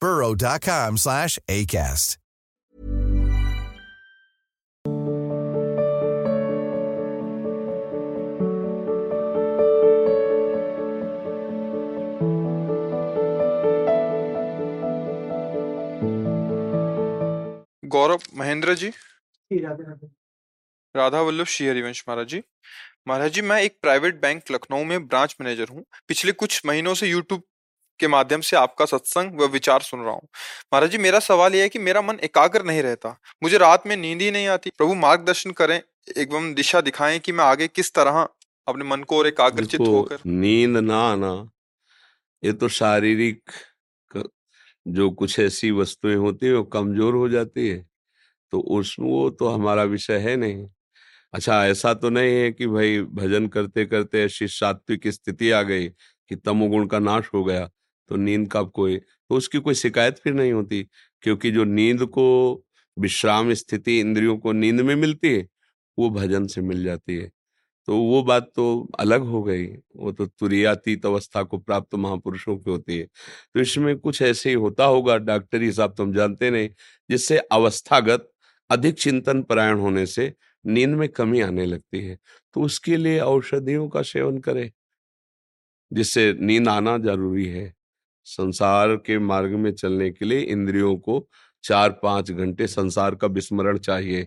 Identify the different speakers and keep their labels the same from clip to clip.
Speaker 1: burrow.com slash ACAST.
Speaker 2: Gaurav Mahendra जी
Speaker 3: राधे राधे।
Speaker 2: राधा वल्लभ श्री हरिवंश महाराज जी महाराज जी मैं एक private bank Lucknow में ब्रांच मैनेजर हूँ पिछले कुछ महीनों से यूट्यूब के माध्यम से आपका सत्संग व विचार सुन रहा हूँ। महाराज जी मेरा सवाल यह है कि मेरा मन एकाग्र नहीं रहता। मुझे रात में नींद ही नहीं आती। प्रभु मार्गदर्शन करें एवं दिशा दिखाएँ कि मैं आगे किस तरह अपने मन को और एकाग्रचित होकर
Speaker 4: नींद ना आना ये तो शारीरिक जो कुछ ऐसी वस्तुएँ होती है वो कमज़ोर हो जाती है। तो उस वो तो हमारा विषय है नहीं। अच्छा ऐसा तो नहीं है कि भाई भजन करते करते ऐसी सात्विक स्थिति आ गई कि तमोगुण का नाश हो गया। तो नींद का कोई तो उसकी कोई शिकायत फिर नहीं होती, क्योंकि जो नींद को, विश्राम स्थिति इंद्रियों को नींद में मिलती है, वो भजन से मिल जाती है। तो वो बात तो अलग हो गई, वो तो तुरियातीत अवस्था को प्राप्त महापुरुषों की होती है। तो इसमें कुछ ऐसे ही होता होगा, डॉक्टरी हिसाब तो हम जानते नहीं, जिससे अवस्थागत, अधिक चिंतन परायण होने से नींद में कमी आने लगती है। तो उसके लिए औषधियों का सेवन करें, जिससे नींद आना ज़रूरी है। संसार के मार्ग में चलने के लिए इंद्रियों को चार पाँच घंटे संसार का विस्मरण चाहिए।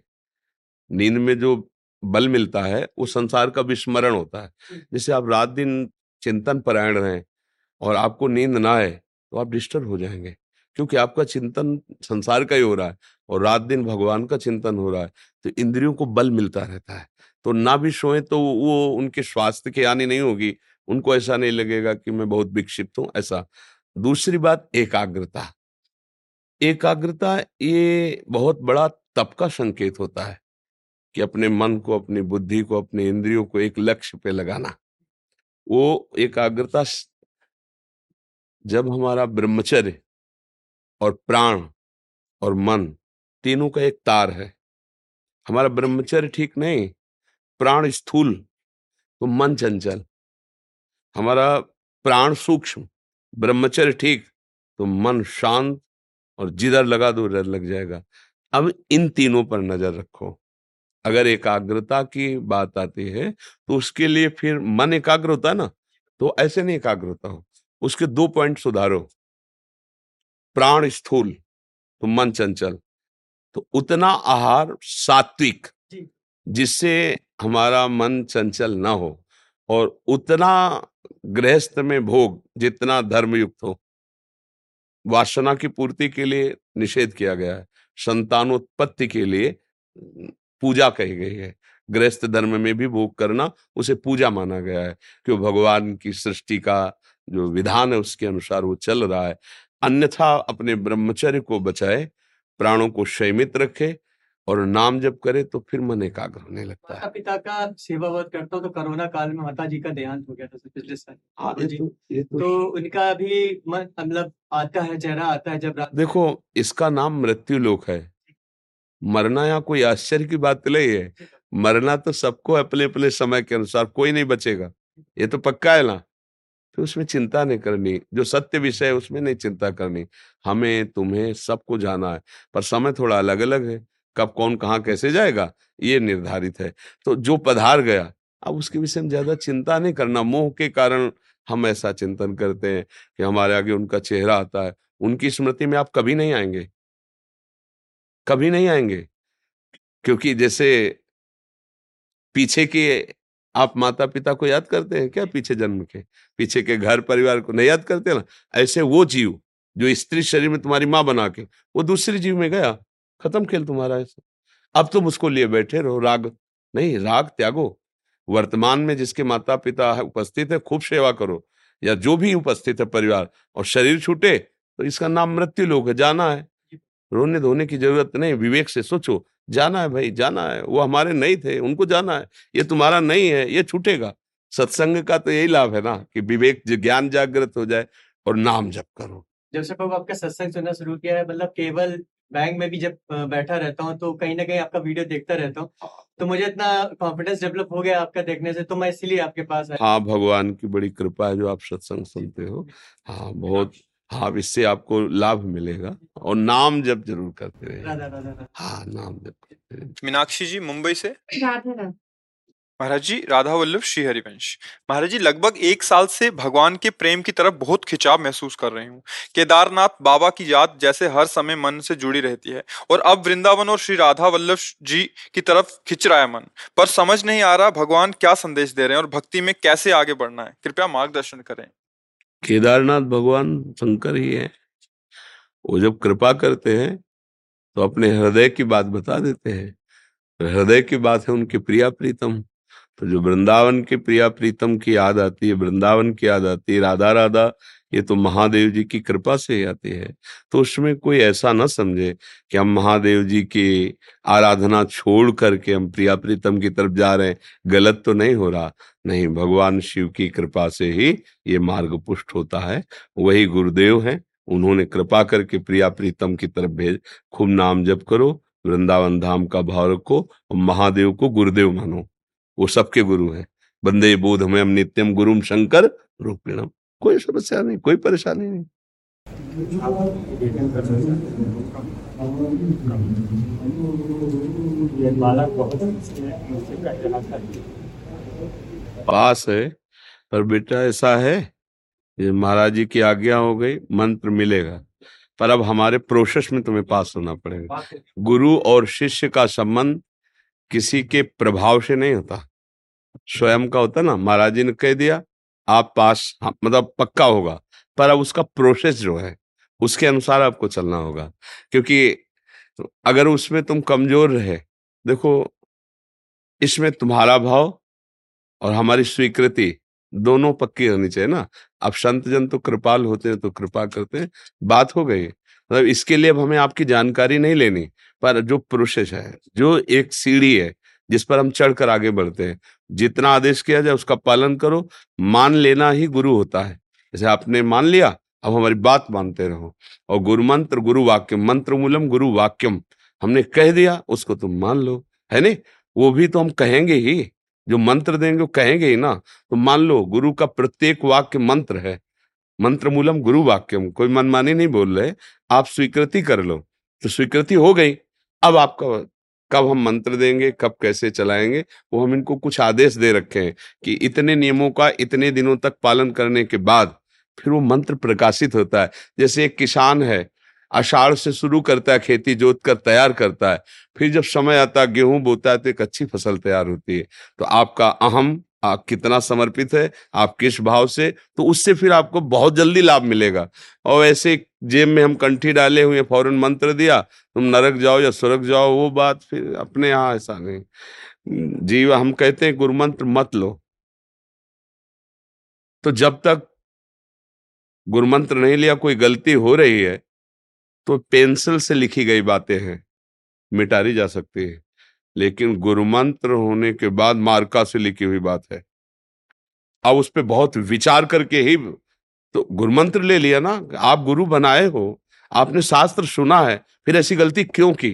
Speaker 4: नींद में जो बल मिलता है वो संसार का विस्मरण होता है। जैसे आप रात दिन चिंतन परायण रहें और आपको नींद ना आए तो आप डिस्टर्ब हो जाएँगे। क्योंकि आपका चिंतन संसार का ही हो रहा है और रात दिन भगवान का चिंतन हो रहा है तो इंद्रियों को बल मिलता रहता है। तो ना भी सोए तो वो उनके स्वास्थ्य की हानि नहीं होगी। उनको ऐसा नहीं लगेगा कि मैं बहुत विक्षिप्त हूँ ऐसा। दूसरी बात, एकाग्रता। एकाग्रता ये बहुत बड़ा तप का संकेत होता है कि अपने मन को, अपनी बुद्धि को, अपने इंद्रियों को एक लक्ष्य पे लगाना। वो एकाग्रता जब हमारा ब्रह्मचर्य और प्राण और मन तीनों का एक तार है। हमारा ब्रह्मचर्य ठीक नहीं, प्राण स्थूल तो मन चंचल। हमारा प्राण सूक्ष्म ब्रह्मचर्य ठीक तो मन शांत और जिधर लगा दो उधर लग जाएगा। अब इन तीनों पर नज़र रखो। अगर एकाग्रता की बात आती है तो उसके लिए फिर मन एकाग्र होता है ना? तो ऐसे नहीं एकाग्र होता हो। उसके दो पॉइंट सुधारो। प्राण स्थूल तो मन चंचल। तो उतना आहार सात्विक जिससे हमारा मन चंचल ना हो और उतना गृहस्थ में भोग जितना धर्मयुक्त हो, वासना की पूर्ति के लिए निषेध किया गया है, संतानोत्पत्ति के लिए पूजा कही गई है। गृहस्थ धर्म में भी भोग करना, उसे पूजा माना गया है, क्यों भगवान की सृष्टि का जो विधान है उसके अनुसार वो चल रहा है। अन्यथा अपने ब्रह्मचर्य को बचाए, प्राणों को संयमित रखे और नाम जब करे तो फिर मन एकाग्र होने लगता है।
Speaker 3: पिता का सेवा वर्त करता हूँ तो कोरोना काल में माता जी का देहांत हो गया था पिछले साल।
Speaker 4: हाँ, ये तो, ये तो
Speaker 3: तो उनका भी मतलब आता है चेहरा आता है जब
Speaker 4: देखो इसका नाम मृत्यु लोक है। मरना यहाँ कोई आश्चर्य की बात नहीं है। मरना तो सबको अपने अपने समय के अनुसार कोई नहीं बचेगा। ये तो पक्का है ना? तो उसमें चिंता नहीं करनी। जो सत्य विषय है उसमें नहीं चिंता करनी। हमें तुम्हें सबको जाना है। पर समय थोड़ा अलग अलग है। कब कौन कहाँ कैसे जाएगा, ये निर्धारित है। तो जो पधार गया, अब उसके विषय में ज़्यादा चिंता नहीं करना। मोह के कारण हम ऐसा चिंतन करते हैं कि हमारे आगे उनका चेहरा आता है, उनकी स्मृति में आप कभी नहीं आएँगे। कभी नहीं आएँगे। क्योंकि जैसे पीछे के आप माता पिता को याद करते हैं क्या पीछे जन्म के? पीछे के घर परिवार को नहीं याद करते ना? ऐसे वो जीव, जो स्त्री शरीर में तुम्हारी माँ बना के, वो दूसरे जीव में गया। खत्म खेल तुम्हारा ऐसा अब तुम उसको लिए बैठे रहो राग नहीं राग त्यागो। वर्तमान में जिसके माता पिता है उपस्थित है खूब सेवा करो। या जो भी उपस्थित है परिवार और शरीर छूटे तो इसका नाम मृत्यु लोग है जाना है। रोने धोने की ज़रूरत नहीं विवेक से सोचो जाना है भाई जाना है। वो हमारे नहीं थे उनको जाना है। ये तुम्हारा नहीं है ये छूटेगा। सत्संग का तो यही लाभ है ना कि विवेक ज्ञान जागृत हो जाए और नाम जप करो।
Speaker 3: जब से आपका सत्संग सुनना शुरू किया है मतलब केवल बैंक में भी जब बैठा रहता हूँ तो कहीं ना कहीं आपका वीडियो देखता रहता हूँ। तो मुझे इतना कॉन्फिडेंस डेवलप हो गया आपका देखने से तो मैं इसीलिए आपके पास आया।
Speaker 4: हाँ भगवान की बड़ी कृपा है जो आप सत्संग सुनते हो। हाँ बहुत हाँ इससे आपको लाभ मिलेगा और नाम जब ज़रूर करते रहे हाँ नाम जब करते रहे
Speaker 2: मीनाक्षी जी मुंबई से? महाराज जी, राधा वल्लभ, श्री हरिवंश। महाराज जी, लगभग एक साल से भगवान के प्रेम की तरफ़ बहुत खिंचाव महसूस कर रही हूँ। केदारनाथ बाबा की याद जैसे हर समय मन से जुड़ी रहती है और अब वृंदावन और श्री राधा वल्लभ जी की तरफ़ खिंच रहा है मन। पर समझ नहीं आ रहा भगवान क्या संदेश दे रहे हैं और भक्ति में कैसे आगे बढ़ना है। कृपया मार्गदर्शन करें।
Speaker 4: केदारनाथ भगवान शंकर ही है। वो जब कृपा करते हैं तो अपने हृदय की बात बता देते हैं। हृदय की बात है उनके प्रिया प्रीतम। तो जो वृंदावन के प्रिया प्रीतम की याद आती है, वृंदावन की याद आती है, राधा राधा, ये तो महादेव जी की कृपा से ही आती है। तो उसमें कोई ऐसा ना समझे कि हम महादेव जी की आराधना छोड़ करके हम प्रिया प्रीतम की तरफ़ जा रहे हैं, गलत तो नहीं हो रहा। नहीं, भगवान शिव की कृपा से ही ये मार्ग पुष्ट होता है। वही गुरुदेव हैं, उन्होंने कृपा करके प्रिया प्रीतम की तरफ़ भेज, खूब नाम जप करो, वृंदावन धाम का भाव रखो महादेव को गुरुदेव मानो। वो सबके गुरु हैं। बंदे बोध हमें हम नित्यम गुरुम शंकर रूपिणम। कोई समस्या नहीं, कोई परेशानी नहीं। पास है, पर बेटा ऐसा है, ये महाराज जी की आज्ञा हो गई, मंत्र मिलेगा। पर अब हमारे प्रोसेस में तुम्हें पास होना पड़ेगा। गुरु और शिष्य का संबंध किसी के प्रभाव से नहीं होता। स्वयं का होता ना महाराज जी ने कह दिया आप पास हाँ, मतलब पक्का होगा। पर अब उसका प्रोसेस जो है उसके अनुसार आपको चलना होगा। क्योंकि अगर उसमें तुम कमज़ोर रहे देखो इसमें तुम्हारा भाव और हमारी स्वीकृति दोनों पक्की होनी चाहिए ना। अब संत जन तो कृपाल होते हैं तो कृपा करते हैं। बात हो गई। मतलब इसके लिए अब हमें आपकी जानकारी नहीं लेनी, पर जो प्रोसेस है, जो एक सीढ़ी है, जिस पर हम चढ़कर आगे बढ़ते हैं, जितना आदेश किया जाए उसका पालन करो, मान लेना ही गुरु होता है। जैसे आपने मान लिया, अब हमारी बात मानते रहो, और गुरु मंत्र, गुरु वाक्यम, मंत्र मूलम, गुरु वाक्यम, हमने कह दिया, उसको तुम मान लो। है नहीं? वो भी तो हम कहेंगे ही, जो मंत्र देंगे वो कहेंगे ही ना। तो मान लो, गुरु का प्रत्येक वाक्य मंत्र है मंत्र मूलम गुरु वाक्यम। कोई मनमानी नहीं बोल रहे, आप स्वीकृति कर लो। तो स्वीकृति हो गई। अब आपका, कब हम मंत्र देंगे, कब कैसे चलाएँगे, वो हम इनको कुछ आदेश दे रखे हैं कि इतने नियमों का, इतने दिनों तक पालन करने के बाद फिर वो मंत्र प्रकाशित होता है। जैसे एक किसान है, आषाढ़ से शुरू करता है, खेती जोत कर तैयार करता है। फिर जब समय आता है गेहूँ बोता है तो एक अच्छी फ़सल तैयार होती है। तो आपका अहम आप कितना समर्पित है, आप किस भाव से तो उससे फिर आपको बहुत जल्दी लाभ मिलेगा। और ऐसे जेब में हम कंठी डाले हुए, फ़ौरन मंत्र दिया, तुम नरक जाओ या स्वर्ग जाओ, वो बात फिर अपने यहाँ ऐसा नहीं। जीव, हम कहते हैं गुरु मंत्र मत लो। तो जब तक गुरु मंत्र नहीं लिया, कोई गलती हो रही है तो पेंसिल से लिखी गई बातें हैं मिटारी जा सकती है। लेकिन गुरु मंत्र होने के बाद मार्का से लिखी हुई बात है। अब उस पर बहुत विचार करके ही तो गुरु मंत्र ले लिया ना, आप गुरु बनाए हो, आपने शास्त्र सुना है, फिर ऐसी गलती क्यों की?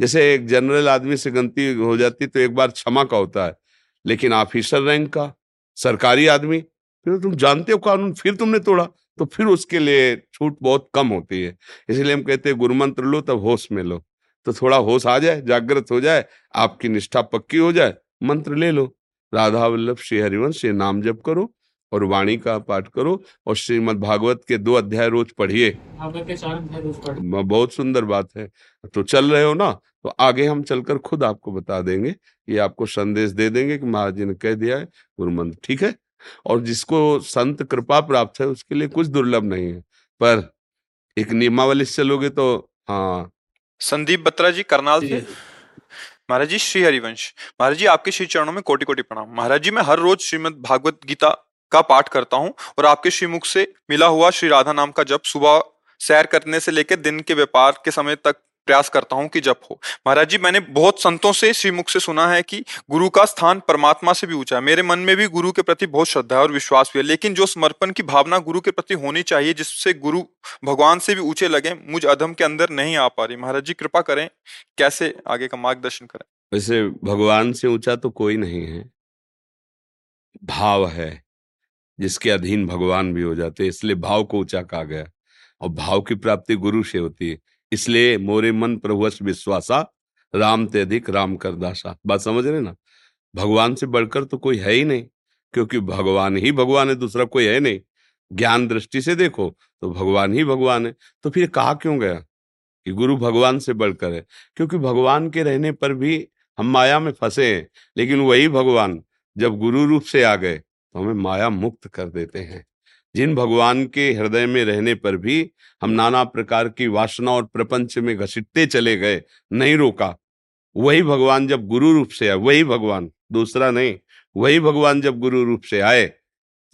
Speaker 4: जैसे एक जनरल आदमी से गलती हो जाती तो एक बार क्षमा का होता है, लेकिन ऑफिसर रैंक का, सरकारी आदमी, फिर तुम जानते हो कानून, फिर तुमने तोड़ा तो फिर उसके लिए छूट बहुत कम होती है। इसलिए हम कहते हैं गुरु मंत्र लो तब होश में लो। तो थोड़ा होश आ जाए जागृत हो जाए आपकी निष्ठा पक्की हो जाए मंत्र ले लो। राधा वल्लभ श्री हरिवंश ये नाम जप करो और वाणी का पाठ करो और श्रीमद भागवत के दो अध्याय रोज पढ़िए। बहुत सुंदर बात है। तो चल रहे हो ना? तो आगे हम चलकर खुद आपको बता देंगे। ये आपको संदेश दे देंगे कि महाराज जी ने कह दिया है गुरु मंत्र ठीक है? और जिसको संत कृपा प्राप्त है उसके लिए कुछ दुर्लभ नहीं है। पर एक नियमावली से चलोगे तो हाँ
Speaker 2: संदीप बत्रा जी करनाल से महाराज जी श्री हरिवंश। महाराज जी आपके श्री चरणों में कोटि कोटि प्रणाम। महाराज जी मैं हर रोज श्रीमद भागवत गीता का पाठ करता हूँ और आपके श्रीमुख से मिला हुआ श्री राधा नाम का जब सुबह सैर करने से लेकर दिन के व्यापार के समय तक प्रयास करता हूँ कि जप हो। महाराज जी, मैंने बहुत संतों से श्रीमुख से सुना है कि गुरु का स्थान परमात्मा से भी ऊँचा है। मेरे मन में भी गुरु के प्रति बहुत श्रद्धा और विश्वास भी है, लेकिन जो समर्पण की भावना गुरु के प्रति होनी चाहिए, जिससे गुरु भगवान से भी ऊँचे लगे, मुझ अधम के अंदर नहीं आ पा रही। महाराज जी, कृपा करें, कैसे आगे का मार्गदर्शन करें?
Speaker 4: वैसे भगवान से ऊँचा तो कोई नहीं है। भाव है, जिसके अधीन भगवान भी हो जाते इसलिए भाव को ऊँचा कहा गया। और भाव की प्राप्ति गुरु से होती है। इसलिए मोरे मन प्रभुवश विश्वासा, राम ते अधिक, राम कर दासा। बात समझ रहे ना? भगवान से बढ़कर तो कोई है ही नहीं, क्योंकि भगवान ही भगवान है, दूसरा कोई है नहीं। ज्ञान दृष्टि से देखो तो भगवान ही भगवान है। तो फिर कहा क्यों गया? कि गुरु भगवान से बढ़कर है। क्योंकि भगवान के रहने पर भी हम माया में फंसे हैं, लेकिन वही भगवान जब गुरु रूप से आ गए तो हमें माया मुक्त कर देते हैं। जिन भगवान के हृदय में रहने पर भी हम नाना प्रकार की वासना और प्रपंच में घसीटते चले गए, नहीं रोका। वही भगवान जब गुरु रूप से आए, वही भगवान, दूसरा नहीं, वही भगवान जब गुरु रूप से आए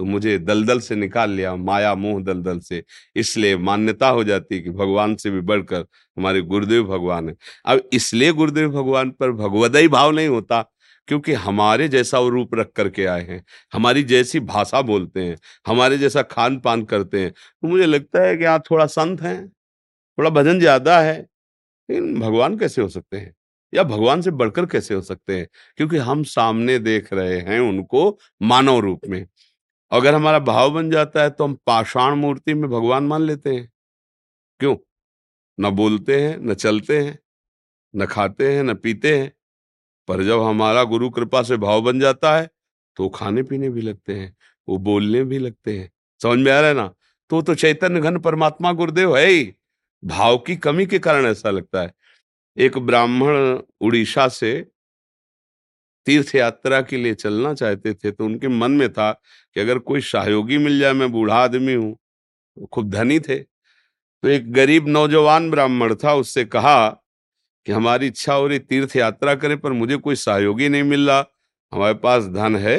Speaker 4: तो मुझे दलदल से निकाल लिया, माया मोह दलदल से। इसलिए मान्यता हो जाती है कि भगवान से भी बढ़कर हमारे गुरुदेव भगवान है। अब इसलिए गुरुदेव भगवान पर भगवदय भाव नहीं होता क्योंकि हमारे जैसा वो रूप रख करके आए हैं, हमारी जैसी भाषा बोलते हैं, हमारे जैसा खान पान करते हैं तो मुझे लगता है कि आप थोड़ा संत हैं, थोड़ा भजन ज़्यादा है, लेकिन भगवान कैसे हो सकते हैं? या भगवान से बढ़कर कैसे हो सकते हैं? क्योंकि हम सामने देख रहे हैं उनको मानव रूप में। अगर हमारा भाव बन जाता है तो हम पाषाण मूर्ति में भगवान मान लेते हैं। क्यों? न बोलते हैं, न चलते हैं, न खाते हैं, न पीते हैं। पर जब हमारा गुरु कृपा से भाव बन जाता है तो खाने पीने भी लगते हैं, वो बोलने भी लगते हैं। समझ में आ रहा है ना? तो तो चैतन्य घन परमात्मा गुरुदेव है ही। भाव की कमी के कारण ऐसा लगता है। एक ब्राह्मण उड़ीसा से तीर्थ यात्रा के लिए चलना चाहते थे तो उनके मन में था कि अगर कोई सहयोगी मिल जाए, मैं बूढ़ा आदमी हूँ तो खूब धनी थे। तो एक गरीब नौजवान ब्राह्मण था, उससे कहा कि हमारी इच्छा हो रही तीर्थ यात्रा करें, पर मुझे कोई सहयोगी नहीं मिल रहा। हमारे पास धन है,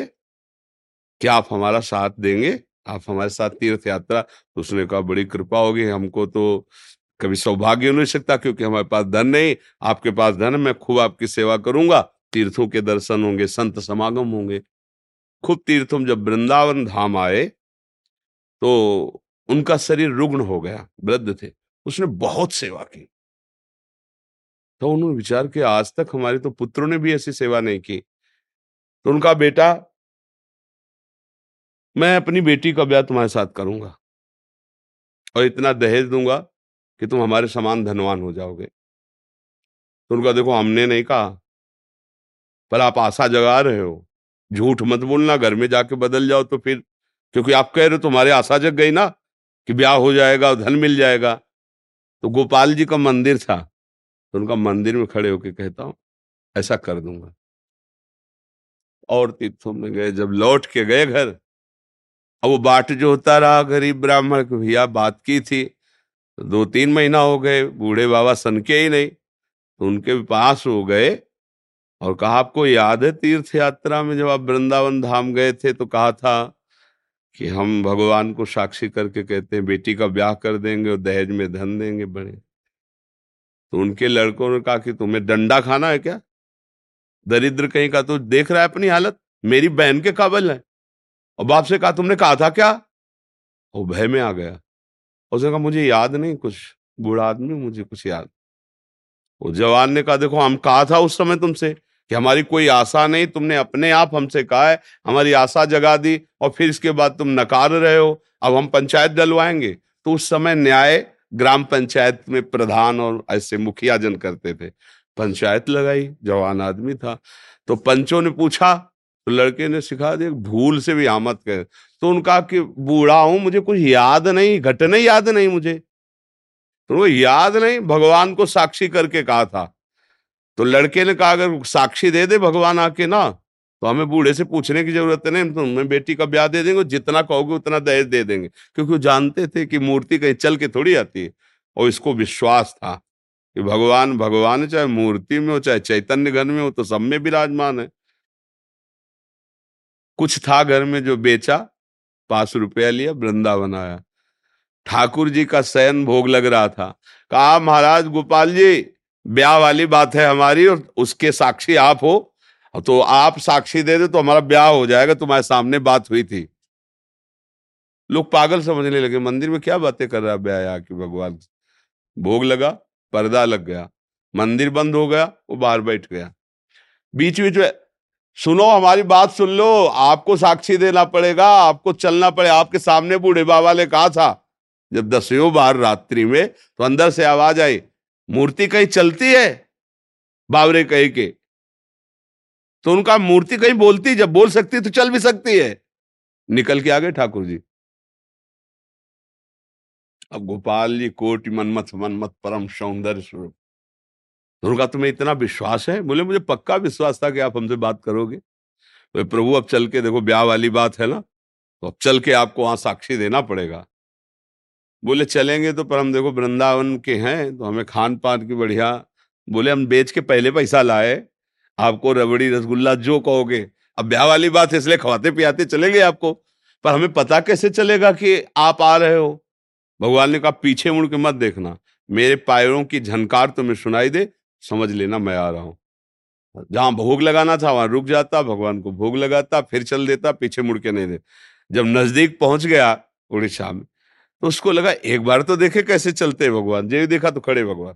Speaker 4: क्या आप हमारा साथ देंगे? आप हमारे साथ तीर्थ यात्रा तो उसने कहा, बड़ी कृपा होगी, हमको तो कभी सौभाग्य नहीं सकता, क्योंकि हमारे पास धन नहीं। आपके पास धन मैं खूब आपकी सेवा करूँगा। तीर्थों के दर्शन होंगे, संत समागम होंगे। खूब तीर्थों जब वृंदावन धाम आए तो उनका शरीर रुग्ण हो गया, वृद्ध थे। उसने बहुत सेवा की। तो उन्होंने विचार किया, आज तक हमारे तो पुत्रों ने भी ऐसी सेवा नहीं की। तो उनका बेटा, मैं अपनी बेटी का ब्याह तुम्हारे साथ करूँगा और इतना दहेज दूँगा कि तुम हमारे समान धनवान हो जाओगे। तो उनका, देखो, हमने नहीं कहा, पर आप आशा जगा रहे हो। झूठ मत बोलना, घर में जाके बदल जाओ तो फिर, क्योंकि आप कह रहे हो तुम्हारे आशा जग गई ना कि ब्याह हो जाएगा धन मिल जाएगा। तो गोपाल जी का मंदिर था। तो उनका मंदिर में खड़े होकर कहता हूँ, ऐसा कर दूँगा। और तीर्थों में गए, जब लौट के गए घर, अब वो बाट जो होता रहा गरीब ब्राह्मण को, भैया, बात की थी तो दो तीन महीना हो गए, बूढ़े बाबा सन के ही नहीं। तो उनके पास हो गए और कहा, आपको याद है तीर्थ यात्रा में जब आप वृंदावन धाम गए थे तो कहा था कि हम भगवान को साक्षी करके कहते हैं, बेटी का ब्याह कर देंगे और दहेज में धन देंगे बड़े तो उनके लड़कों ने कहा कि तुम्हें डंडा खाना है क्या? दरिद्र कहीं का तो देख रहा है अपनी हालत? मेरी बहन के काबल है। और बाप से कहा, तुमने कहा था क्या? वो भय में आ गया। उसने कहा, मुझे याद नहीं, कुछ बूढ़ा आदमी, मुझे कुछ याद वो जवान ने कहा, देखो, हम कहा था उस समय तुमसे कि हमारी कोई आशा नहीं, तुमने अपने आप हमसे कहा है, हमारी आशा जगा दी, और फिर इसके बाद तुम नकार रहे हो। अब हम पंचायत डलवाएँगे। तो उस समय न्याय ग्राम पंचायत में प्रधान और ऐसे मुखिया जन करते थे। पंचायत लगाई, जवान आदमी था। तो पंचों ने पूछा तो लड़के ने सिखा दिया भूल से भी आमद कर तो उनका कि, बूढ़ा हूँ, मुझे कुछ याद नहीं, घटने याद नहीं मुझे। तो वो, याद नहीं, भगवान को साक्षी करके कहा था। तो लड़के ने कहा, अगर साक्षी दे दे भगवान आके ना तो हमें बूढ़े से पूछने की ज़रूरत नहीं तो हमें बेटी का ब्याह दे देंगे, जितना कहोगे उतना दहेज दे देंगे। क्योंकि वो जानते थे कि मूर्ति कहीं चल के थोड़ी आती है, और इसको विश्वास था कि भगवान भगवान चाहे मूर्ति में हो, चाहे चैतन्य घर में हो तो सब में विराजमान है। कुछ था घर में जो बेचा, पाँच रुपया लिया, वृंदावन आया। ठाकुर जी का शयन भोग लग रहा था। कहा महाराज, गोपाल जी, ब्याह वाली बात है हमारी, और उसके साक्षी आप हो तो आप साक्षी दे दे तो हमारा ब्याह हो जाएगा, तुम्हारे सामने बात हुई थी। लोग पागल समझने लगे, मंदिर में क्या बातें कर रहा ब्याह आके भगवान? भोग लगा, पर्दा लग गया, मंदिर बंद हो गया, वो बाहर बैठ गया। बीच बीच में सुनो, हमारी बात सुन लो, आपको साक्षी देना पड़ेगा, आपको चलना पड़ेगा आपके सामने बूढ़े बाबा ने कहा था, जब दसयों बार रात्रि में तो अंदर से आवाज़ आई, मूर्ति कहीं चलती है? बावरे कही के तो उनका मूर्ति कहीं बोलती, जब बोल सकती तो चल भी सकती है। निकल के आ गए ठाकुर जी। अब गोपाल जी, कोटि मनमथ मनमथ परम सौंदर्य स्वरूप। उनका तुम्हें इतना विश्वास है? बोले, मुझे पक्का विश्वास था कि आप हमसे बात करोगे। तो प्रभु, अब चल के देखो, ब्याह वाली बात है ना? तो अब चल के आपको वहाँ साक्षी देना पड़ेगा। बोले, चलेंगे तो पर हम देखो, वृंदावन के हैं तो हमें खान पान की बढ़िया, बोले, हम बेच के पहले पैसा लाए। आपको रबड़ी, रसगुल्ला, जो कहोगे। अब ब्याह वाली बात इसलिए खवाते, पियाते चलेंगे आपको। पर हमें पता कैसे चलेगा कि आप आ रहे हो? भगवान ने कहा, पीछे मुड़ के मत देखना। मेरे पायरों की झनकार तुम्हें सुनाई दे, समझ लेना मैं आ रहा हूँ। जहाँ भोग लगाना था, वहाँ रुक जाता, भगवान को भोग लगाता, फिर चल देता, पीछे मुड़ के नहीं दे। जब नज़दीक पहुँच गया उड़ीसा में तो उसको लगा, एक बार तो देखे कैसे चलते भगवान? जे देखा तो खड़े भगवान।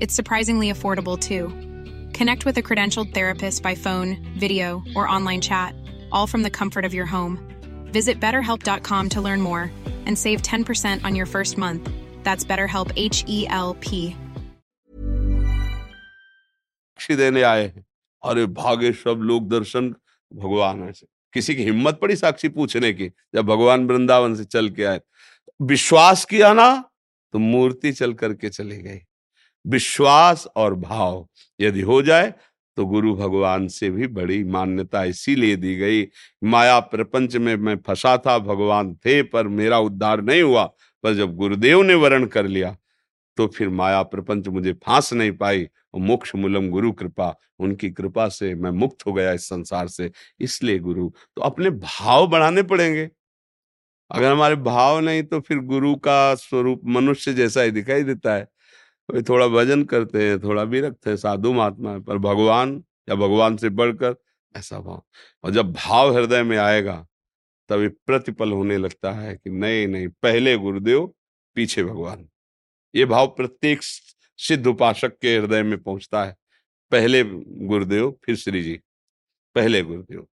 Speaker 5: It's surprisingly affordable too. Connect with a credentialed therapist by phone, video, or online chat, all from the comfort of your home. Visit betterhelp.com to learn more and save 10% on your first month. That's BetterHelp H E L P.
Speaker 4: साक्षी देने आए हैं अरे भागे सब लोग दर्शन भगवान ऐसे किसी की हिम्मत पड़ी साक्षी पूछने की जब भगवान वृंदावन से चल के आए विश्वास किया ना तो मूर्ति चल करके चली गई विश्वास और भाव। यदि हो जाए तो गुरु भगवान से भी बड़ी मान्यता इसीलिए दी गई। माया प्रपंच में मैं फंसा था, भगवान थे, पर मेरा उद्धार नहीं हुआ, पर जब गुरुदेव ने वर्ण कर लिया तो फिर माया प्रपंच मुझे फांस नहीं पाई और मोक्ष मूलम गुरु कृपा। उनकी कृपा से मैं मुक्त हो गया इस संसार से, इसलिए गुरु। तो अपने भाव बढ़ाने पड़ेंगे। अगर हमारे भाव नहीं तो फिर गुरु का स्वरूप मनुष्य जैसा ही दिखाई देता है। कोई थोड़ा भजन करते हैं, थोड़ा विरक्त है, साधु महात्मा है, पर भगवान, या भगवान से बढ़कर ऐसा भाव। और जब भाव हृदय में आएगा, तभी प्रतिपल होने लगता है कि नहीं नहीं, पहले गुरुदेव, पीछे भगवान। ये भाव प्रत्येक सिद्ध उपासक के हृदय में पहुँचता है। पहले गुरुदेव, फिर श्री जी। पहले गुरुदेव।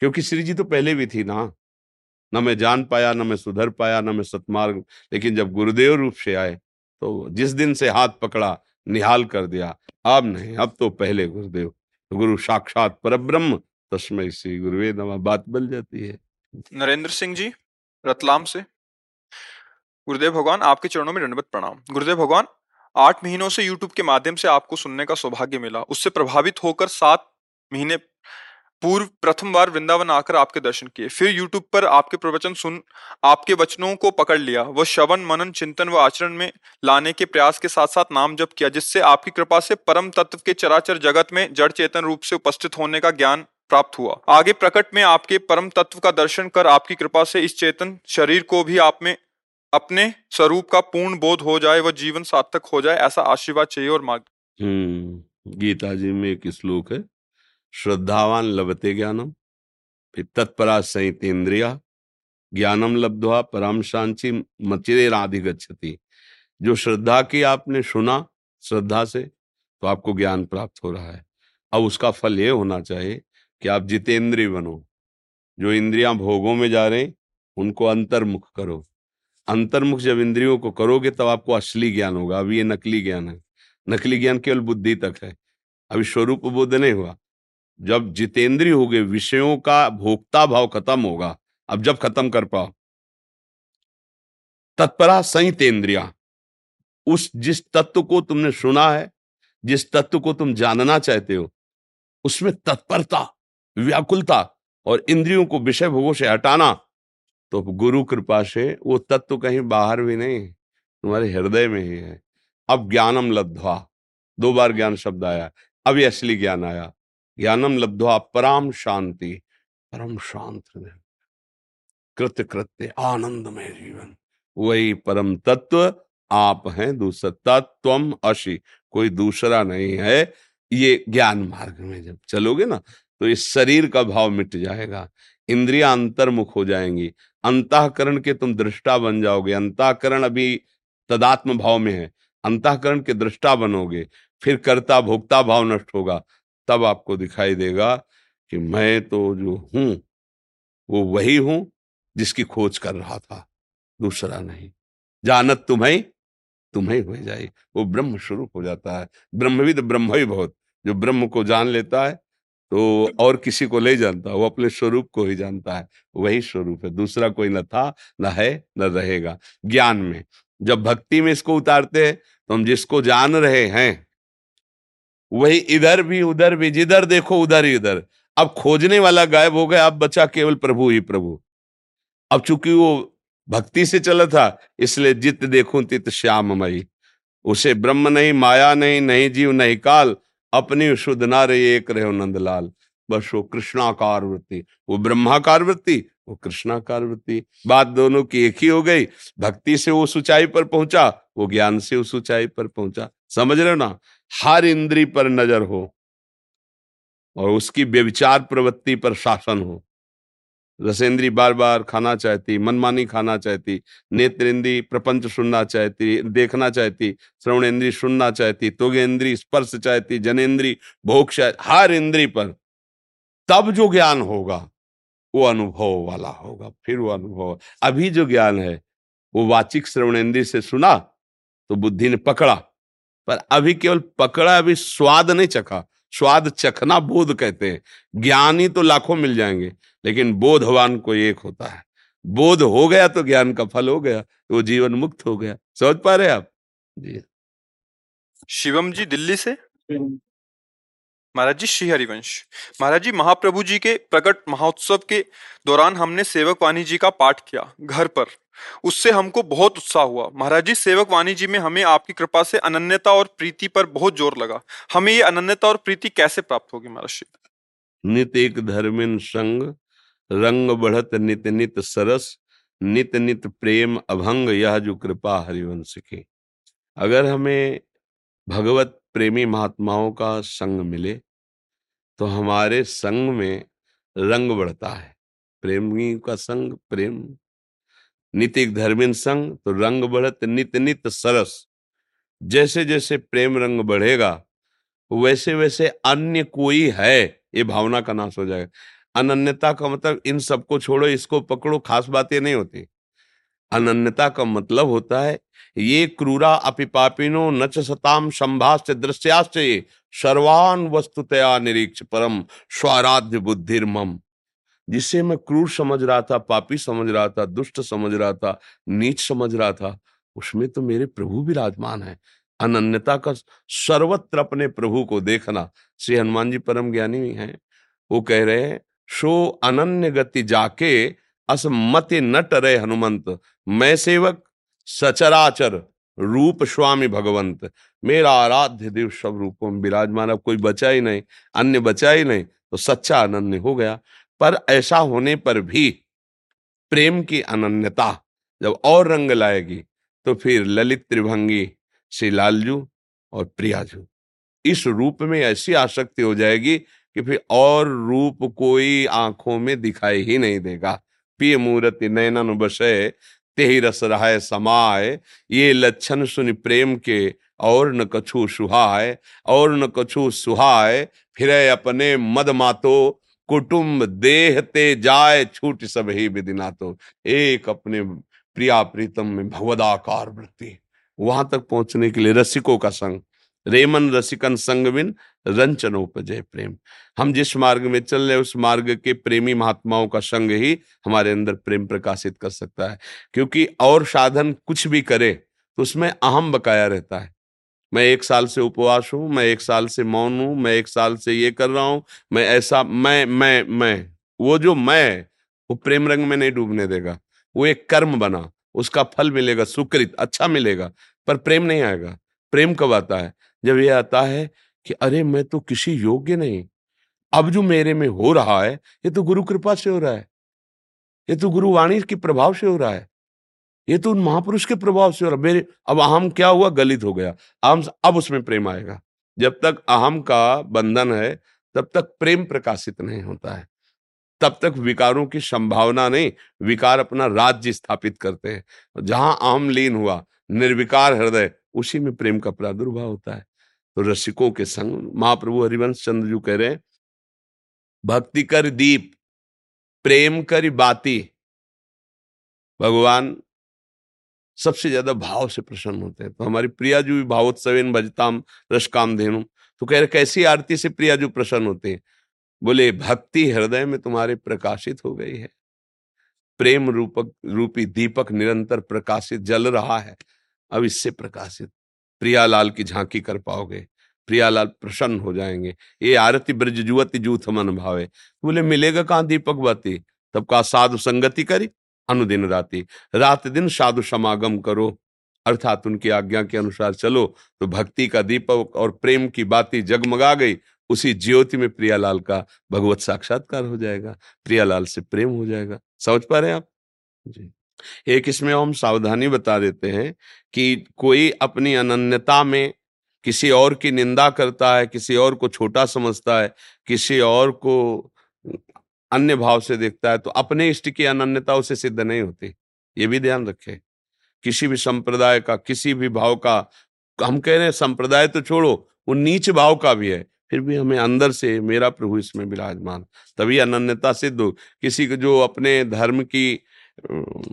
Speaker 4: क्योंकि श्री जी तो पहले भी थी ना। न मैं जान पाया, न मैं सुधर पाया, न मैं सतमार्ग, लेकिन जब गुरुदेव रूप से आए तो जिस दिन से हाथ पकड़ा, निहाल कर दिया अब नहीं, अब तो पहले गुरुदेव, गुरु साक्षात परब्रह्म तस्मय श्री गुरुवे बात बन जाती है।
Speaker 2: नरेंद्र सिंह जी, रतलाम से। गुरुदेव भगवान, आपके चरणों में दंडवत प्रणाम। गुरुदेव भगवान, आठ महीनों से यूट्यूब के माध्यम से आपको सुनने का सौभाग्य मिला। उससे प्रभावित होकर सात महीने पूर्व प्रथम बार वृंदावन आकर आपके दर्शन किए। फिर यूट्यूब पर आपके प्रवचन सुन, आपके वचनों को पकड़ लिया। वह श्रवण, मनन, चिंतन व आचरण में लाने के प्रयास के साथ साथ नाम जप किया, जिससे आपकी कृपा से परम तत्व के चराचर जगत में जड़ चेतन रूप से उपस्थित होने का ज्ञान प्राप्त हुआ। आगे प्रकट में आपके परम तत्व का दर्शन कर आपकी कृपा से इस चेतन शरीर को भी आप में अपने स्वरूप का पूर्ण बोध हो जाए व जीवन सार्थक हो जाए, ऐसा आशीर्वाद चाहिए और मार्ग।
Speaker 4: हम्म गीता जी में एक श्लोक है। श्रद्धावान लभते ज्ञानम, फिर तत्परा इंद्रिया, ज्ञानम लब्धवा परम शांति मचिरेराधिगछति जो श्रद्धा की आपने सुना श्रद्धा से तो आपको ज्ञान प्राप्त हो रहा है। अब उसका फल ये होना चाहिए कि आप जितेंद्रीय बनो। जो इंद्रियाँ भोगों में जा रहे उनको अंतर्मुख करो। अंतर्मुख जब इंद्रियों को करोगे, तब आपको असली ज्ञान होगा। अभी ये नकली ज्ञान है। नकली ज्ञान केवल बुद्धि तक है। अभी स्वरूप बोध नहीं हुआ। जब जितेंद्रीय हो गए विषयों का भोक्ता भाव खत्म होगा। अब जब खत्म कर पाओ। तत्परा संहितेंद्रिया। उस जिस तत्व को तुमने सुना है, जिस तत्व को तुम जानना चाहते हो, उसमें तत्परता, व्याकुलता और इंद्रियों को विषय भोगों से हटाना तो गुरु कृपा से वो तत्व कहीं बाहर भी नहीं तुम्हारे हृदय में ही है। अब ज्ञानम लब्धवा। दो बार ज्ञान शब्द आया। ये असली ज्ञान आया। ज्ञानम लब्धवा परम शांति परम शांत कृत कृत्य कृत्य आनंदमय जीवन। वही परम तत्व आप हैं दूसरा तत्व अशी। कोई दूसरा नहीं है, ये ज्ञान मार्ग में जब चलोगे ना तो इस शरीर का भाव मिट जाएगा। इंद्रिया अंतर्मुख हो जाएँगी। अंतकरण के तुम दृष्टा बन जाओगे। अंतकरण अभी तदात्म भाव में है। अंतकरण के दृष्टा बनोगे। फिर कर्ता भोक्ता भाव नष्ट होगा। तब आपको दिखाई देगा कि मैं तो जो हूँ वो वही हूँ जिसकी खोज कर रहा था दूसरा नहीं। जानत तुम्हें तुम्हें हो जाए। वो ब्रह्म शुरू हो जाता है। ब्रह्मविद ब्रह्म ही बहुत। जो ब्रह्म को जान लेता है तो और किसी को नहीं जानता वो अपने स्वरूप को ही जानता है। वही स्वरूप है। दूसरा कोई न था न है न रहेगा। ज्ञान में जब भक्ति में इसको उतारते हैं तो हम जिसको जान रहे हैं वही इधर भी, उधर भी, जिधर देखो उधर ही उधर। अब खोजने वाला गायब हो गया, अब बचा केवल प्रभु ही प्रभु। अब चूँकि वो भक्ति से चला था, इसलिए जित देखूँ तित श्याममयी। उसे ब्रह्म नहीं, माया नहीं नहीं जीव, नहीं काल, अपनी शुद्ध नारे एक रहे नंदलाल। बस वो कृष्णाकार वृत्ति, वो ब्रह्माकार वृत्ति, वो कृष्णाकार वृत्ति। बात दोनों की एक ही हो गई, भक्ति से वो ऊंचाई पर पहुँचा वो ज्ञान से उस ऊंचाई पर पहुँचा। समझ रहे हो ना? हर इंद्री पर नज़र हो और उसकी व्यविचार प्रवृत्ति पर शासन हो। रसेंद्री बार बार खाना चाहती, मनमानी खाना चाहती नेत्रेंद्री प्रपंच सुनना चाहती, देखना चाहती श्रवणेन्द्री सुनना चाहती तुगेंद्री स्पर्श चाहती जनेन्द्री भोग हर इंद्री पर। तब जो ज्ञान होगा, वो अनुभव वाला होगा, फिर वो अनुभव। अभी जो ज्ञान है, वो वाचिक श्रवणेन्द्री से सुना तो बुद्धि ने पकड़ा। पर अभी केवल पकड़ा अभी स्वाद नहीं चखा। स्वाद चखना बोध कहते हैं। ज्ञानी तो लाखों मिल जाएँगे लेकिन बोधवान को एक होता है। बोध हो गया तो ज्ञान का फल हो गया तो वो जीवन मुक्त हो गया। समझ पा रहे आप? जी।
Speaker 2: शिवम जी दिल्ली से? महाराज जी, श्री हरिवंश। महाराज जी, महाप्रभु जी के प्रकट महोत्सव के दौरान हमने सेवक वाणी जी का पाठ किया घर पर। उससे हमको बहुत उत्साह हुआ। महाराज जी, सेवक वाणी जी में हमें आपकी कृपा से अनन्यता और प्रीति पर बहुत ज़ोर लगा। हमें ये अनन्यता और प्रीति कैसे प्राप्त होगी, महाराज जी?
Speaker 4: नित एक धर्मिन संग, रंग बढ़त नित नित सरस, नित नित प्रेम अभंग, यह जो कृपा हरिवंश की। अगर हमें भगवत प्रेमी महात्माओं का संग मिले तो हमारे संग में रंग बढ़ता है। प्रेमी का संग प्रेम नितिक धर्मिन संग तो रंग बढ़त नित नित सरस। जैसे जैसे प्रेम रंग बढ़ेगा वैसे वैसे अन्य कोई है, ये भावना का नाश हो जाएगा। अनन्यता का मतलब इन सबको छोड़ो, इसको पकड़ो, खास बातें नहीं होती। अनन्यता का मतलब होता है, ये क्रूरा अपिपापिनो नच सताम संभाष्य दृश्याश्चय सर्वान वस्तुतया निरीक्ष परम स्वाराध्य बुद्धिर्मम जिसे मैं क्रूर समझ रहा था, पापी समझ रहा था, दुष्ट समझ रहा था, नीच समझ रहा था, उसमें तो मेरे प्रभु विराजमान है। अनन्यता का सर्वत्र अपने प्रभु को देखना, श्री हनुमान जी परम ज्ञानी हैं। वो कह रहे हैं, शो अनन्य गति जाके असमति न टरे हनुमंत। मैं सेवक, सचराचर, रूप स्वामी भगवंत। मेरा आराध्य देव सब रूपों में विराजमान। अब कोई बचा ही नहीं, अन्य बचा ही नहीं तो सच्चा अनन्य हो गया। पर ऐसा होने पर भी प्रेम की अनन्यता जब और रंग लाएगी तो फिर ललित त्रिभंगी श्री लालजू और प्रियाजू। इस रूप में ऐसी आसक्ति हो जाएगी कि फिर और रूप कोई आँखों में दिखाई ही नहीं देगा। पिय मूर्ति नैनन बसे ते रस रहा समाय। ये लक्षण सुन प्रेम के, और न कछु सुहाय। और न कछु सुहाय फिर अपने मद मातो। कुटुंब देह ते जाय, छूट सब ही विदिना तो एक अपने प्रिया प्रीतम में भगवदाकार वृत्ति। वहाँ तक पहुँचने के लिए रसिकों का संग रेमन रसिकन संग बिन रंचनोपजय प्रेम। हम जिस मार्ग में चल रहे उस मार्ग के प्रेमी महात्माओं का संग ही हमारे अंदर प्रेम प्रकाशित कर सकता है। क्योंकि और साधन कुछ भी करे तो उसमें अहम बकाया रहता है। मैं एक साल से उपवास हूँ, मैं एक साल से मौन हूँ, मैं एक साल से ये कर रहा हूँ, मैं ऐसा, मैं मैं मैं, वो जो मैं, वो प्रेम रंग में नहीं डूबने देगा। वो एक कर्म बना, उसका फल मिलेगा, सुकृत अच्छा मिलेगा, पर प्रेम नहीं आएगा। प्रेम कब आता है? जब ये आता है कि अरे, मैं तो किसी योग्य नहीं। अब जो मेरे में हो रहा है, ये तो गुरु कृपा से हो रहा है। ये तो गुरु वाणी के प्रभाव से हो रहा है। ये तो उन महापुरुष के प्रभाव से हो रहा है। मेरे, अब अहम क्या हुआ? गलित हो गया। अहम अब उसमें प्रेम आएगा। जब तक अहम का बंधन है, तब तक प्रेम प्रकाशित नहीं होता है। तब तक विकारों की संभावना नहीं। विकार अपना राज्य स्थापित करते हैं। जहाँ अहम लीन हुआ, निर्विकार हृदय, उसी में प्रेम का प्रादुर्भाव होता है। रसिकों के संग, महाप्रभु हरिवंश चंद्र जी कह रहे हैं, भक्ति कर दीप, प्रेम कर बाती। भगवान सबसे ज़्यादा भाव से प्रसन्न होते हैं। तो हमारी प्रियाजू भी भावोत्सवेन भजताम रस काम धेनु तो कह रहे, कैसी आरती से प्रियाजू प्रसन्न होते हैं? बोले, भक्ति हृदय में तुम्हारे प्रकाशित हो गई है। प्रेम रूपक, रूपी दीपक निरंतर प्रकाशित, जल रहा है। अब इससे प्रकाशित प्रियालाल की झांकी कर पाओगे। प्रियालाल प्रसन्न हो जाएँगे। ये आरती ब्रज जुवती जूथ मन भावे। बोले, मिलेगा कहाँ दीपक बाती तब का साधु संगति करी, अनुदिन राति। रात दिन साधु समागम करो। अर्थात उनकी आज्ञा के अनुसार चलो। तो भक्ति का दीपक और प्रेम की बाती जगमगा गई। उसी ज्योति में प्रियालाल का भगवत साक्षात्कार हो जाएगा। प्रियालाल से प्रेम हो जाएगा। समझ पा रहे हैं आप? जी। एक इसमें हम सावधानी बता देते हैं कि कोई अपनी अनन्यता में किसी और की निंदा करता है, किसी और को छोटा समझता है, किसी और को अन्य भाव से देखता है तो अपने इष्ट की अनन्यता उसे सिद्ध नहीं होती। ये भी ध्यान रखे। किसी भी संप्रदाय का, किसी भी भाव का, हम कह रहे हैं संप्रदाय तो छोड़ो, वो नीच भाव का भी है, फिर भी हमें अंदर से मेरा प्रभु इसमें विराजमान। तभी अनन्यता सिद्ध हो। किसी को जो अपने धर्म की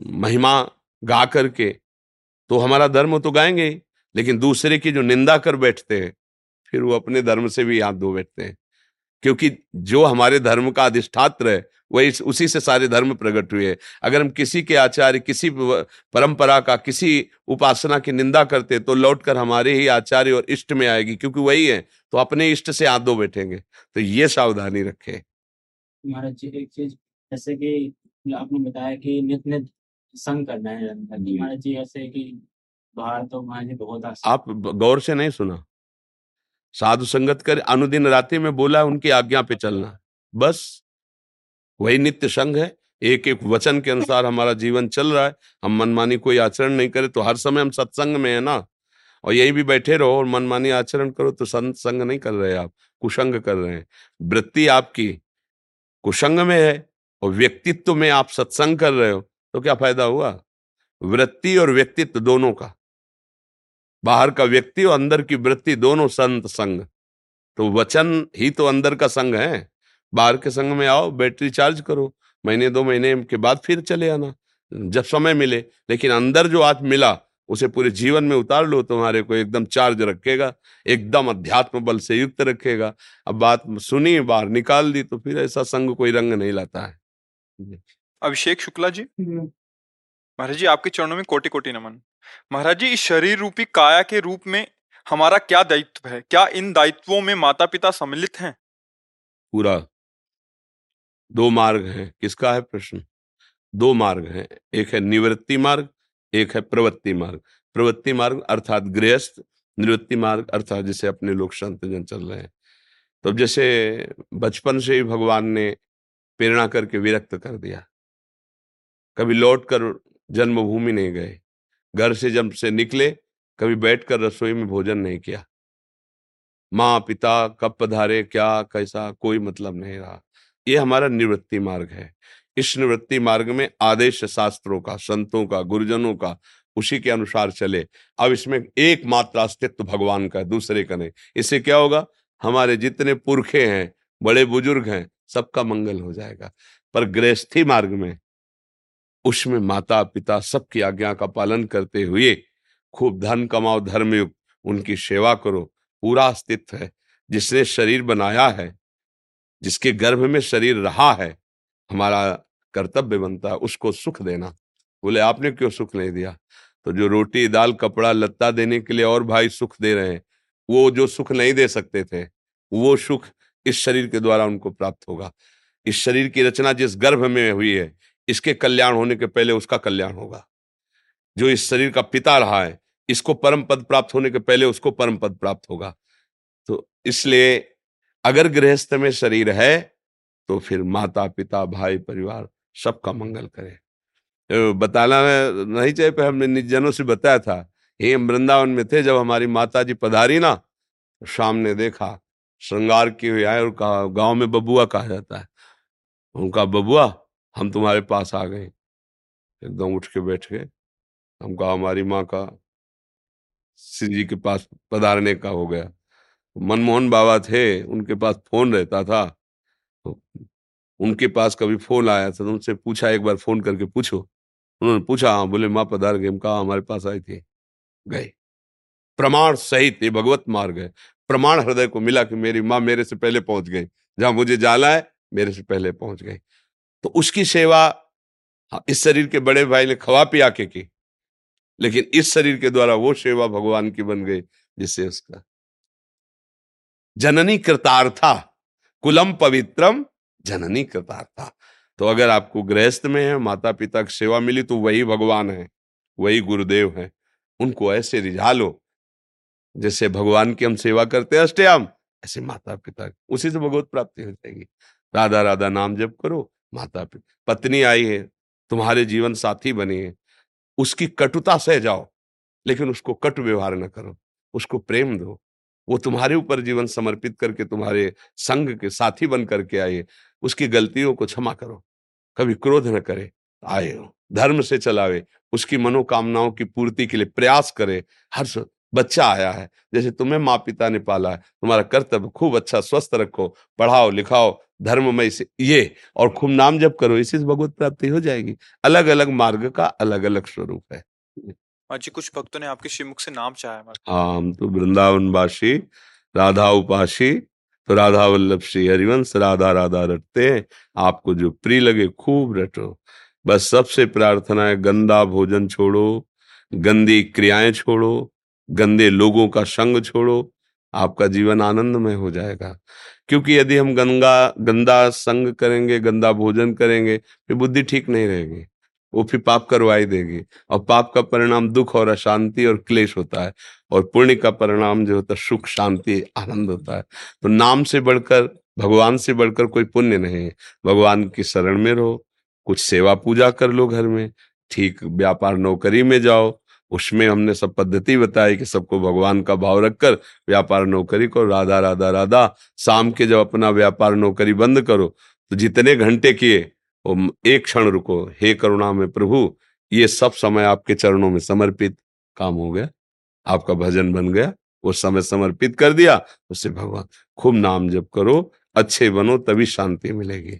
Speaker 4: महिमा गा करके तो हमारा धर्म तो गाएँगे ही, लेकिन दूसरे की जो निंदा कर बैठते हैं, फिर वो अपने धर्म से भी हाथ धो बैठते हैं। क्योंकि जो हमारे धर्म का अधिष्ठात्र है, वही उसी से सारे धर्म प्रकट हुए अगर हम किसी के आचार्य, किसी परंपरा का, किसी उपासना की निंदा करते तो लौटकर हमारे ही आचार्य और इष्ट में आएगी, क्योंकि वही है तो अपने इष्ट से धो बैठेंगे। तो ये सावधानी रखे।
Speaker 6: महाराज जी, एक चीज़, जैसे कि आपने बताया कि नित्य संग करना है महाराज जी। ऐसे कि बाहर तो महाराज जी बहुत
Speaker 4: आप गौर से नहीं सुना। साधु संगत कर अनुदिन रात्रि में बोला उनकी आज्ञा पे चलना। बस वही नित्य संग है। एक एक वचन के अनुसार हमारा जीवन चल रहा है। हम मनमानी कोई आचरण नहीं करे तो हर समय हम सत्संग में है ना। और यही भी बैठे रहो और मनमानी आचरण करो तो संग नहीं कर रहे आप कुशंग कर रहे हैं। वृत्ति आपकी कुशंग में है। और व्यक्तित्व में आप सत्संग कर रहे हो तो क्या फ़ायदा हुआ? वृत्ति और व्यक्तित्व दोनों का। बाहर का व्यक्ति और अंदर की वृत्ति दोनों संत संग तो वचन ही तो अंदर का संग है। बाहर के संग में आओ, बैटरी चार्ज करो। महीने, दो महीने के बाद फिर चले आना, जब समय मिले। लेकिन अंदर जो आज मिला, उसे पूरे जीवन में उतार लो, तुम्हारे को एकदम चार्ज रखेगा, एकदम अध्यात्म बल से युक्त रखेगा। अब बात सुनी, बाहर निकाल दी तो फिर ऐसा संग कोई रंग नहीं लाता है।
Speaker 2: अभिषेक शुक्ला जी? महाराज जी आपके चरणों में कोटि कोटि नमन। महाराज जी इस शरीर रूपी काया के रूप में हमारा क्या दायित्व है? क्या इन दायित्वों में माता पिता सम्मिलित हैं?
Speaker 4: पूरा। दो मार्ग हैं। किसका है प्रश्न? दो मार्ग हैं। एक है निवृत्ति मार्ग एक है प्रवृत्ति मार्ग। प्रवृत्ति मार्ग अर्थात गृहस्थ निवृत्ति मार्ग अर्थात जैसे अपने लोग संत जन चल रहे हैं। तो जैसे बचपन से ही भगवान ने प्रेरणा करके विरक्त कर दिया। कभी लौट कर जन्मभूमि नहीं गए, घर से जब से निकले, कभी बैठकर रसोई में भोजन नहीं किया। माँ पिता कब पधारे, क्या, कैसा, कोई मतलब नहीं रहा। ये हमारा निवृत्ति मार्ग है। इस निवृत्ति मार्ग में आदेश शास्त्रों का, संतों का, गुरुजनों का, उसी के अनुसार चले। अब इसमें एकमात्र अस्तित्व भगवान का है, दूसरे का नहीं। इससे क्या होगा? हमारे जितने पुरखे हैं, बड़े बुज़ुर्ग हैं सबका मंगल हो जाएगा। पर गृहस्थी मार्ग में, उसमें माता पिता सबकी आज्ञा का पालन करते हुए खूब धन कमाओ, धर्मयुक्त, उनकी सेवा करो, पूरा अस्तित्व है, जिसने शरीर बनाया है, जिसके गर्भ में शरीर रहा है, हमारा कर्तव्य बनता है उसको सुख देना। बोले, आपने क्यों सुख नहीं दिया? तो जो रोटी, दाल, कपड़ा, लत्ता देने के लिए और भाई सुख दे रहे हैं, वो जो सुख नहीं दे सकते थे, वो सुख इस शरीर के द्वारा उनको प्राप्त होगा। इस शरीर की रचना जिस गर्भ में हुई है, इसके कल्याण होने के पहले उसका कल्याण होगा। जो इस शरीर का पिता रहा है, इसको परम पद प्राप्त होने के पहले उसको परम पद प्राप्त होगा। तो इसलिए अगर गृहस्थ में शरीर है तो फिर माता, पिता, भाई, परिवार सबका मंगल करे। तो बताना नहीं चाहिए पर हमने निजनों से बताया था ये वृंदावन में थे, जब हमारी माता जी पधारी ना तो शाम ने देखा श्रृंगार किए हुए आए और कहा, गाँव में बबुआ कहा जाता है। उनका, बबुआ, हम तुम्हारे पास आ गए। एकदम उठ के बैठ गए। हम कहा, हमारी माँ का श्री जी के पास पधारने का हो गया। मनमोहन बाबा थे, उनके पास फ़ोन रहता था। तो उनके पास कभी फ़ोन आया था तो उनसे पूछा, एक बार फ़ोन करके पूछो। उन्होंने पूछा हाँ बोले, माँ पधार गए। हम कहा हमारे पास आई थी, गए। प्रमाण सहित ये भगवत मार्ग है। प्रमाण हृदय को मिला कि मेरी माँ मेरे से पहले पहुँच गई। जहाँ मुझे जाना है मेरे से पहले पहुँच गई। तो उसकी सेवा हाँ, इस शरीर के बड़े भाई ने खवा पिया के की। लेकिन इस शरीर के द्वारा वो सेवा भगवान की बन गई जिससे उसका जननी कृतार्था कुलम पवित्रम जननी कृतार्था तो अगर आपको गृहस्थ में है माता पिता की सेवा मिली तो वही भगवान है वही गुरुदेव है। उनको ऐसे रिझा लो। जैसे भगवान की हम सेवा करते हैं, अष्टयाम। ऐसे माता पिता उसी से भगवत प्राप्ति हो जाएगी। राधा राधा नाम जप करो माता पिता पत्नी आई है, तुम्हारे जीवन साथी बनी है। उसकी कटुता सह जाओ, लेकिन उसको कटु व्यवहार न करो, उसको प्रेम दो। वो तुम्हारे ऊपर जीवन समर्पित करके तुम्हारे संग के साथी बन करके आए उसकी गलतियों को क्षमा करो, कभी क्रोध न करे, आए हो, धर्म से चलावे, उसकी मनोकामनाओं की पूर्ति के लिए प्रयास करे, हर बच्चा आया है जैसे तुम्हें माँ पिता ने पाला है तुम्हारा कर्तव्य खूब अच्छा स्वस्थ रखो पढ़ाओ लिखाओ धर्ममय से ये और खूब नाम जब करो इसी से भगवत प्राप्ति हो जाएगी। अलग अलग मार्ग का अलग अलग स्वरूप है।
Speaker 2: जी कुछ भक्तों ने आपके श्रीमुख से नाम चाहा
Speaker 4: हाँ हम तो वृंदावन वासी राधा उपासी तो राधा वल्लभ श्री हरिवंश राधा राधा रटते हैं आपको जो प्रिय लगे खूब रटो। बस सबसे प्रार्थना है गंदा भोजन छोड़ो गंदी क्रियाएँ छोड़ो गंदे लोगों का संग छोड़ो, आपका जीवन आनंदमय हो जाएगा। क्योंकि यदि हम गंगा, गंदा संग करेंगे, गंदा भोजन करेंगे, फिर बुद्धि ठीक नहीं रहेगी। वो फिर पाप करवाई देगी। और पाप का परिणाम दुख और अशांति और क्लेश होता है और पुण्य का परिणाम जो होता है, सुख, शांति, आनंद होता है। तो नाम से बढ़कर, भगवान से बढ़कर कोई पुण्य नहीं है। भगवान की शरण में रहो, कुछ सेवा पूजा कर लो घर में, ठीक, व्यापार नौकरी में जाओ उसमें हमने सब पद्धति बताई कि सबको भगवान का भाव रखकर व्यापार नौकरी को राधा राधा राधा। शाम के जब अपना व्यापार नौकरी बंद करो तो जितने घंटे किए, वो एक क्षण रुको। हे करुणा में प्रभु, ये सब समय आपके चरणों में समर्पित काम हो गया। आपका भजन बन गया, वो समय समर्पित कर दिया उससे भगवान खूब नाम जप करो, अच्छे बनो, तभी शांति मिलेगी।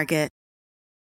Speaker 7: Target.